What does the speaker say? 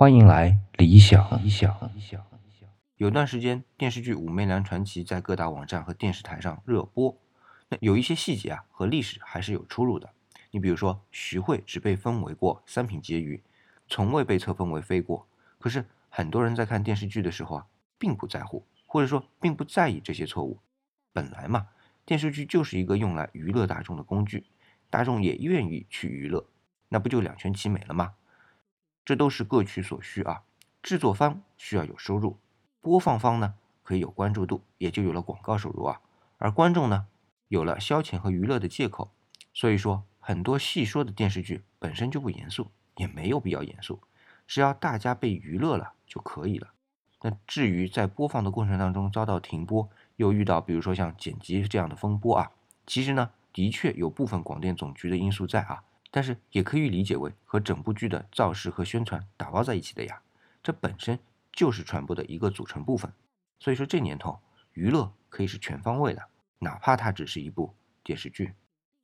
欢迎来理想。理想。理想有段时间，电视剧《武媚娘传奇》在各大网站和电视台上热播。那有一些细节啊，和历史还是有出入的。你比如说，徐汇只被封为过三品婕妤，从未被册封为妃过。可是很多人在看电视剧的时候啊，并不在乎，或者说并不在意这些错误。本来嘛，电视剧就是一个用来娱乐大众的工具，大众也愿意去娱乐，那不就两全其美了吗？这都是各取所需啊。制作方需要有收入。播放方呢可以有关注度，也就有了广告收入啊，而观众呢有了消遣和娱乐的借口。所以说，很多戏说的电视剧本身就不严肃，也没有必要严肃，只要大家被娱乐了就可以了。那至于在播放的过程当中遭到停播，又遇到比如说像剪辑这样的风波啊，其实呢的确有部分广电总局的因素在啊，但是也可以理解为和整部剧的造势和宣传打包在一起的呀，这本身。就是传播的一个组成部分，所以说这年头娱乐可以是全方位的，哪怕它只是一部电视剧。